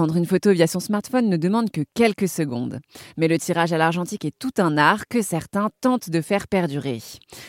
Prendre une photo via son smartphone ne demande que quelques secondes. Mais le tirage à l'argentique est tout un art que certains tentent de faire perdurer.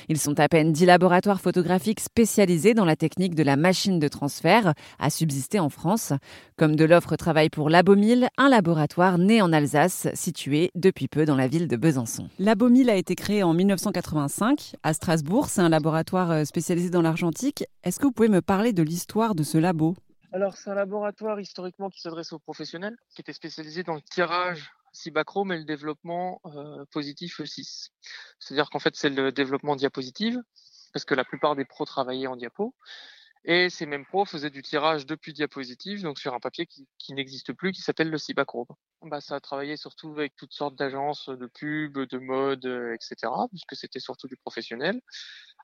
Ils sont à peine 10 laboratoires photographiques spécialisés dans la technique de la machine de transfert à subsister en France. Comme de l'offre travaille pour Labomil, un laboratoire né en Alsace, situé depuis peu dans la ville de Besançon. Labomil a été créé en 1985 à Strasbourg. C'est un laboratoire euh, spécialisé dans l'argentique. Est-ce que vous pouvez me parler de l'histoire de ce labo? Alors, c'est un laboratoire historiquement qui s'adresse aux professionnels, qui était spécialisé dans le tirage cibachrome et le développement euh, positif E6. C'est-à-dire qu'en fait, c'est le développement diapositive, parce que la plupart des pros travaillaient en diapo. Et ces mêmes pros faisaient du tirage depuis diapositive, donc sur un papier qui, n'existe plus, qui s'appelle le cibachrome. Bah, ça a travaillé surtout avec toutes sortes d'agences de pub, de mode, euh, etc., puisque c'était surtout du professionnel.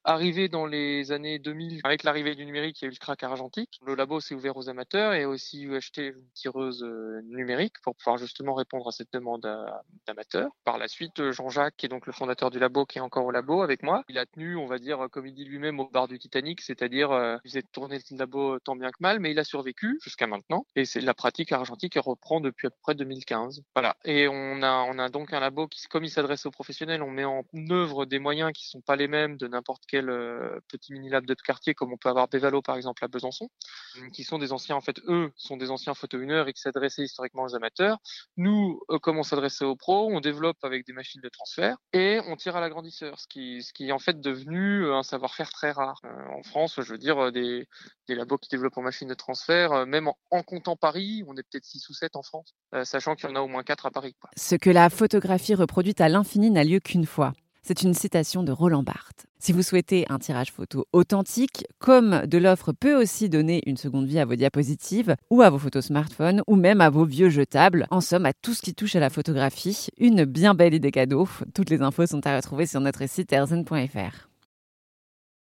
Arrivé dans les années 2000, avec l'arrivée du numérique, il y a eu le crack argentique. Le labo s'est ouvert aux amateurs et a aussi acheté une tireuse euh, numérique pour pouvoir justement répondre à cette demande d'amateurs. Par la suite, Jean-Jacques, qui est donc le fondateur du labo, qui est encore au labo avec moi, il a tenu, on va dire, comme il dit lui-même, au bar du Titanic, c'est-à-dire, euh, il faisait tourner le labo tant bien que mal, mais il a survécu jusqu'à maintenant. Et c'est la pratique argentique qui reprend depuis à peu près 2015. Voilà. Et on a, on a donc un labo qui, comme il s'adresse aux professionnels, on met en œuvre des moyens qui sont pas les mêmes de n'importe quel euh, petit mini lab de quartier comme on peut avoir Bévalo par exemple à Besançon, qui sont des anciens en fait eux sont des anciens photo et qui s'adressaient historiquement aux amateurs. Nous, euh, comme on s'adressait aux pros, on développe avec des machines de transfert et on tire à l'agrandisseur, ce qui ce qui est en fait devenu euh, un savoir-faire très rare en France. Je veux dire des des labos qui développent en machine de transfert, même en, comptant Paris, on est peut-être 6 ou 7 en France, sachant qu'il y en a au moins 4 à Paris. Ce que la photographie reproduite à l'infini n'a lieu qu'une fois. C'est une citation de Roland Barthes. Si vous souhaitez un tirage photo authentique, comme de l'offre peut aussi donner une seconde vie à vos diapositives ou à vos photos smartphones ou même à vos vieux jetables, en somme à tout ce qui touche à la photographie, une bien belle idée cadeau. Toutes les infos sont à retrouver sur notre site erzen.fr.